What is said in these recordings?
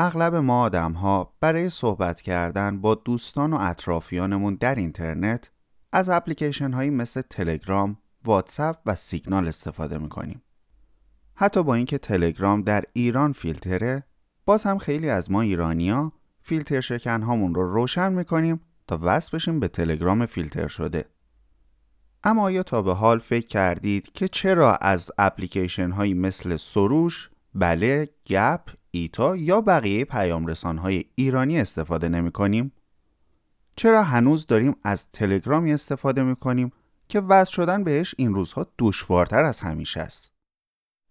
اغلب ما آدم ها برای صحبت کردن با دوستان و اطرافیانمون در اینترنت از اپلیکیشن هایی مثل تلگرام، واتساپ و سیگنال استفاده می‌کنیم. حتی با اینکه تلگرام در ایران فیلتره، باز هم خیلی از ما ایرانیا فیلتر شکن هامون رو روشن می‌کنیم تا وصل بشیم به تلگرام فیلتر شده. اما آیا تا به حال فکر کردید که چرا از اپلیکیشن هایی مثل سروش، بله، گپ، ایتا یا بقیه پیام های ایرانی استفاده نمی کنیم؟ چرا هنوز داریم از تلگرامی استفاده می کنیم که وضع شدن بهش این روزها دشوارتر از همیشه است؟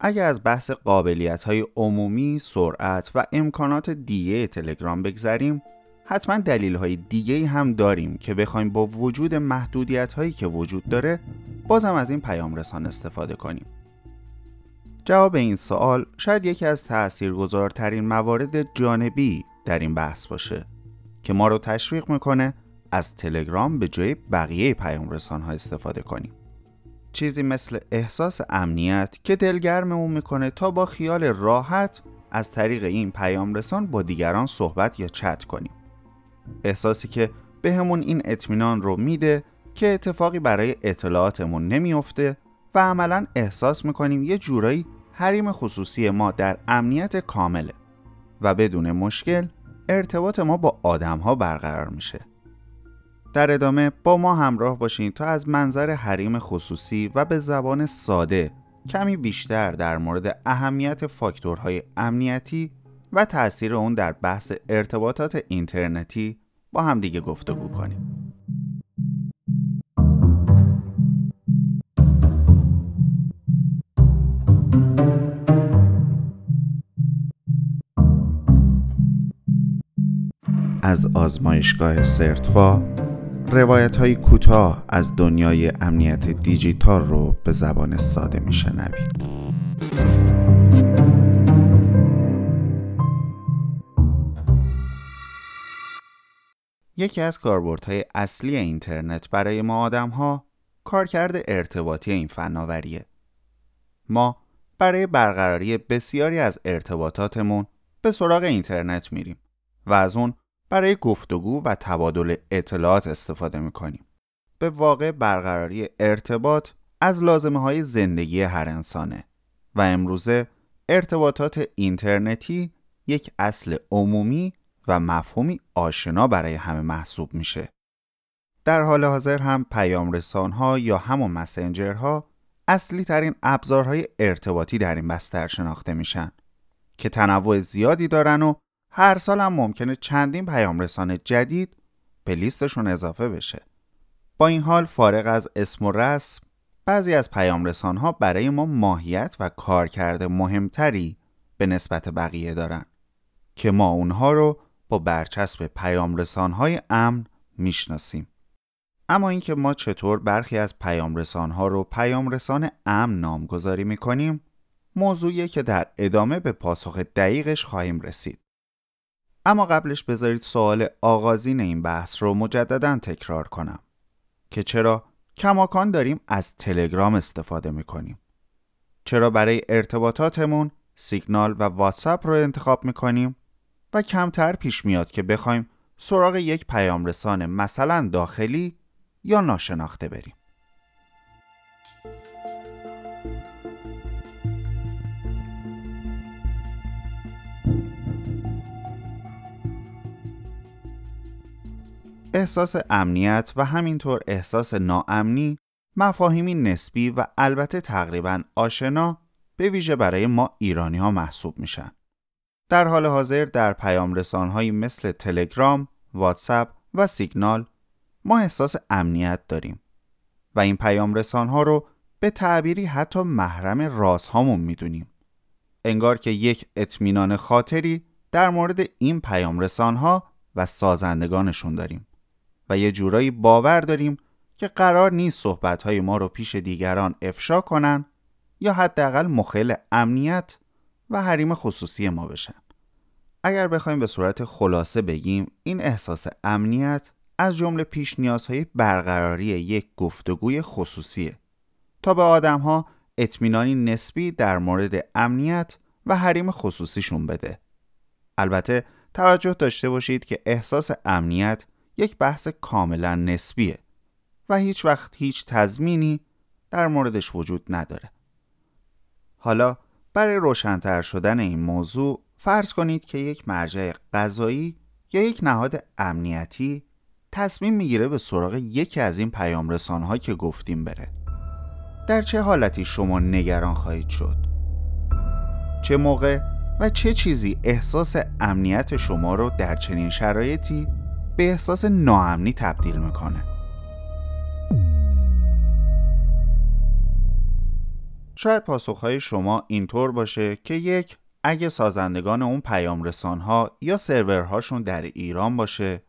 اگر از بحث قابلیت های عمومی، سرعت و امکانات دیگه تلگرام بگذریم، حتما دلیل های دیگه هم داریم که بخوایم با وجود محدودیت هایی که وجود داره بازم از این پیام رسان استفاده کنیم. جواب این سوال شاید یکی از تاثیرگذارترین موارد جانبی در این بحث باشه که ما رو تشویق می‌کنه از تلگرام به جای بقیه پیام رسان ها استفاده کنیم. چیزی مثل احساس امنیت که دلگرممون می‌کنه تا با خیال راحت از طریق این پیام رسان با دیگران صحبت یا چت کنیم. احساسی که بهمون به این اطمینان رو میده که اتفاقی برای اطلاعاتمون نمیافته و عملا احساس می‌کنیم یه جورایی حریم خصوصی ما در امنیت کامله و بدون مشکل ارتباط ما با آدم ها برقرار میشه. در ادامه با ما همراه باشین تا از منظر حریم خصوصی و به زبان ساده کمی بیشتر در مورد اهمیت فاکتورهای امنیتی و تاثیر اون در بحث ارتباطات اینترنتی با همدیگه گفتگو کنیم. از آزمایشگاه سرتفا روایت های کوتاه از دنیای امنیت دیجیتال رو به زبان ساده میشنوید. یکی از کاربردهای اصلی اینترنت برای ما آدم ها کارکرد ارتباطی این فناوریه. ما برای برقراری بسیاری از ارتباطاتمون به سراغ اینترنت میریم و از اون برای گفتگو و تبادل اطلاعات استفاده می‌کنیم. به واقع برقراری ارتباط از لازمه های زندگی هر انسانه و امروزه ارتباطات اینترنتی یک اصل عمومی و مفهومی آشنا برای همه محسوب میشه. در حال حاضر هم پیام رسان ها یا همون مسنجر ها اصلی ترین ابزارهای ارتباطی در این بستر شناخته میشن که تنوع زیادی دارن و هر سال هم ممکنه چندین پیام رسان جدید به لیستشون اضافه بشه. با این حال فارغ از اسم و رسم بعضی از پیام رسان ها برای ما ماهیت و کارکرد مهمتری به نسبت بقیه دارن که ما اونها رو با برچسب پیام رسان های امن می‌شناسیم. اما اینکه ما چطور برخی از پیام رسان ها رو پیام رسان امن نامگذاری می‌کنیم موضوعیه که در ادامه به پاسخ دقیقش خواهیم رسید. اما قبلش بذارید سوال آغازین این بحث رو مجددا تکرار کنم. که چرا کماکان داریم از تلگرام استفاده می‌کنیم؟ چرا برای ارتباطاتمون سیگنال و واتساپ رو انتخاب می‌کنیم و کمتر پیش میاد که بخوایم سراغ یک پیام رسان مثلا داخلی یا ناشناخته بریم؟ احساس امنیت و همینطور احساس ناامنی مفاهیمی نسبی و البته تقریبا آشنا به ویژه برای ما ایرانی ها محسوب میشن. در حال حاضر در پیام رسانهایی مثل تلگرام، واتساپ و سیگنال ما احساس امنیت داریم و این پیام ها رو به تعبیری حتی محرم رازهامون می‌دونیم. انگار که یک اطمینان خاطری در مورد این پیام ها و سازندگانشون داریم. و یه جورایی باور داریم که قرار نیست صحبتهای ما رو پیش دیگران افشا کنن یا حداقل مخل امنیت و حریم خصوصی ما بشن. اگر بخوایم به صورت خلاصه بگیم این احساس امنیت از جمله پیش نیازهای برقراری یک گفتگوی خصوصیه تا به آدمها اطمینانی نسبی در مورد امنیت و حریم خصوصیشون بده. البته توجه داشته باشید که احساس امنیت یک بحث کاملا نسبیه و هیچ وقت هیچ تضمینی در موردش وجود نداره. حالا برای روشنتر شدن این موضوع فرض کنید که یک مرجع قضایی یا یک نهاد امنیتی تصمیم می‌گیره به سراغ یکی از این پیام رسانها که گفتیم بره. در چه حالتی شما نگران خواهید شد؟ چه موقع و چه چیزی احساس امنیت شما رو در چنین شرایطی به احساس ناامنی تبدیل می‌کنه؟ شاید پاسخهای شما اینطور باشه که یک اگه سازندگان اون پیام ها یا سرورهاشون در ایران باشه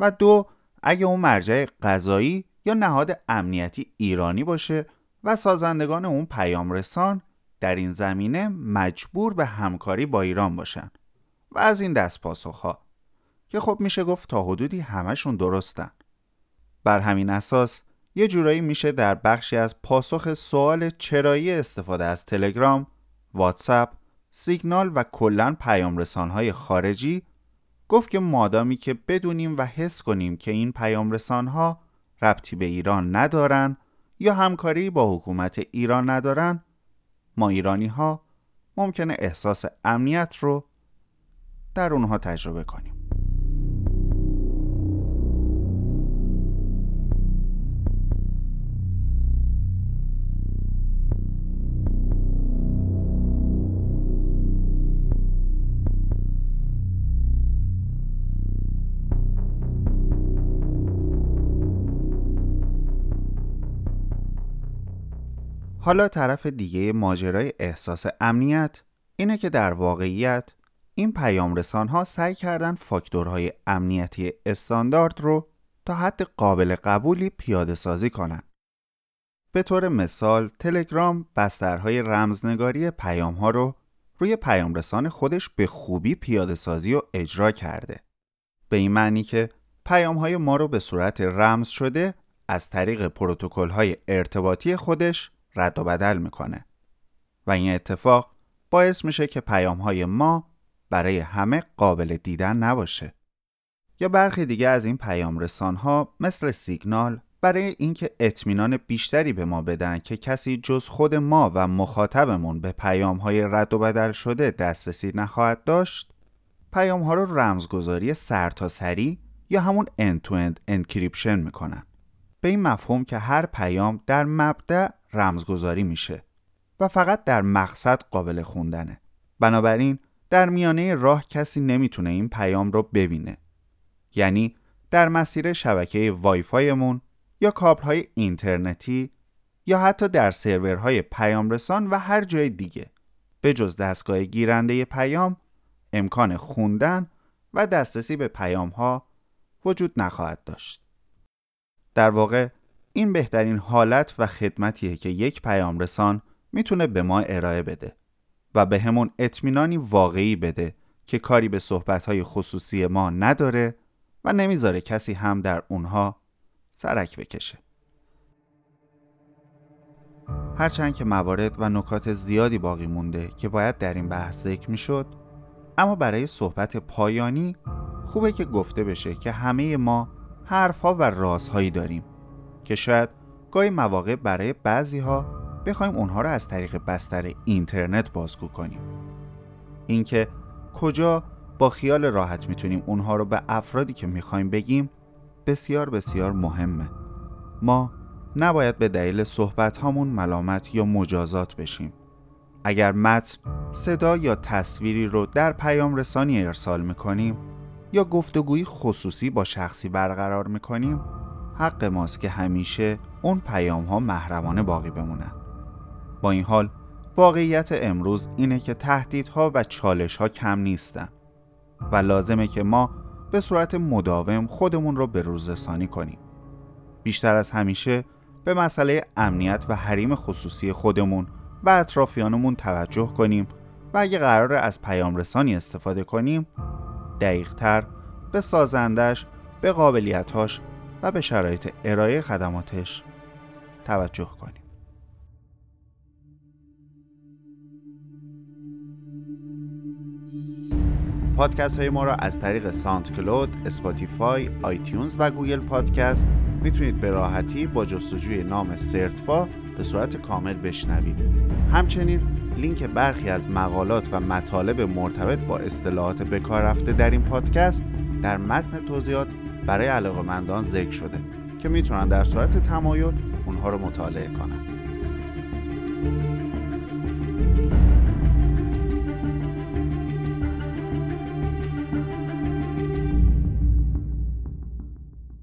و دو اگه اون مرجع قضایی یا نهاد امنیتی ایرانی باشه و سازندگان اون پیام رسان در این زمینه مجبور به همکاری با ایران باشن و از این دست پاسخها که خب میشه گفت تا حدودی همشون درستن. بر همین اساس یه جورایی میشه در بخشی از پاسخ سوال چرایی استفاده از تلگرام، واتساپ، سیگنال و کلا پیام های خارجی گفت که مادامی که بدونیم و حس کنیم که این پیام ها ربطی به ایران ندارن یا همکاری با حکومت ایران ندارن ما ایرانی ها ممکنه احساس امنیت رو در اونها تجربه کنیم. حالا طرف دیگه ماجرای احساس امنیت اینه که در واقعیت این پیام رسان ها سعی کردن فاکتورهای امنیتی استاندارد رو تا حد قابل قبولی پیاده سازی کنن. به طور مثال تلگرام بسترهای رمزنگاری پیام ها رو روی پیام رسان خودش به خوبی پیاده سازی و اجرا کرده. به این معنی که پیام های ما رو به صورت رمز شده از طریق پروتکل های ارتباطی خودش رد و بدل می‌کنه. و این اتفاق باعث میشه که پیام های ما برای همه قابل دیدن نباشه. یا برخی دیگه از این پیام رسان ها مثل سیگنال برای اینکه اطمینان بیشتری به ما بدن که کسی جز خود ما و مخاطبمون به پیام های رد و بدل شده دسترسی نخواهد داشت پیام ها رو رمزگذاری سرتاسری یا همون end to end encryption می‌کنن. به این مفهوم که هر پیام در مبدأ رمزگذاری میشه و فقط در مقصد قابل خوندنه. بنابراین در میانه راه کسی نمی‌تونه این پیام رو ببینه. یعنی در مسیر شبکه وایفایمون یا کابل‌های اینترنتی یا حتی در سرورهای پیام رسان و هر جای دیگه. به جز دستگاه گیرنده پیام امکان خوندن و دسترسی به پیام ها وجود نخواهد داشت. در واقع این بهترین حالت و خدمتیه که یک پیام رسان می‌تونه به ما ارائه بده و به همون اطمینانی واقعی بده که کاری به صحبتهای خصوصی ما نداره و نمی‌ذاره کسی هم در اونها سرک بکشه. هرچند که موارد و نکات زیادی باقی مونده که باید در این بحث ذکر می‌شد اما برای صحبت پایانی خوبه که گفته بشه که همه ما حرفها و رازهایی داریم که شاید گاهی مواقع برای بعضی ها بخوایم اونها رو از طریق بستر اینترنت بازگو کنیم. اینکه کجا با خیال راحت می‌تونیم اونها رو به افرادی که می‌خوایم بگیم بسیار بسیار مهمه. ما نباید به دلیل صحبت هامون ملامت یا مجازات بشیم. اگر متن صدا یا تصویری رو در پیام رسانی ارسال می‌کنیم یا گفتگویی خصوصی با شخصی برقرار می‌کنیم حق ماست که همیشه اون پیام ها محرمانه باقی بمونن با این حال واقعیت امروز اینه که تهدیدها و چالش ها کم نیستن و لازمه که ما به صورت مداوم خودمون رو به روزرسانی کنیم. بیشتر از همیشه به مسئله امنیت و حریم خصوصی خودمون و اطرافیانمون توجه کنیم و اگه قراره از پیام رسانی استفاده کنیم دقیقتر به سازندش به قابلیتاش و به شرایط ارائه خدماتش توجه کنیم پادکست های ما را از طریق SoundCloud، Spotify، iTunes و Google Podcast می‌تونید به راحتی با جستجوی نام سرتفا به صورت کامل بشنوید. همچنین لینک برخی از مقالات و مطالب مرتبط با اصطلاحات بکار رفته در این پادکست در متن توضیحات برای علاقمندان ذکر شده که می‌تونن در صورت تمایل اونها رو مطالعه کنن.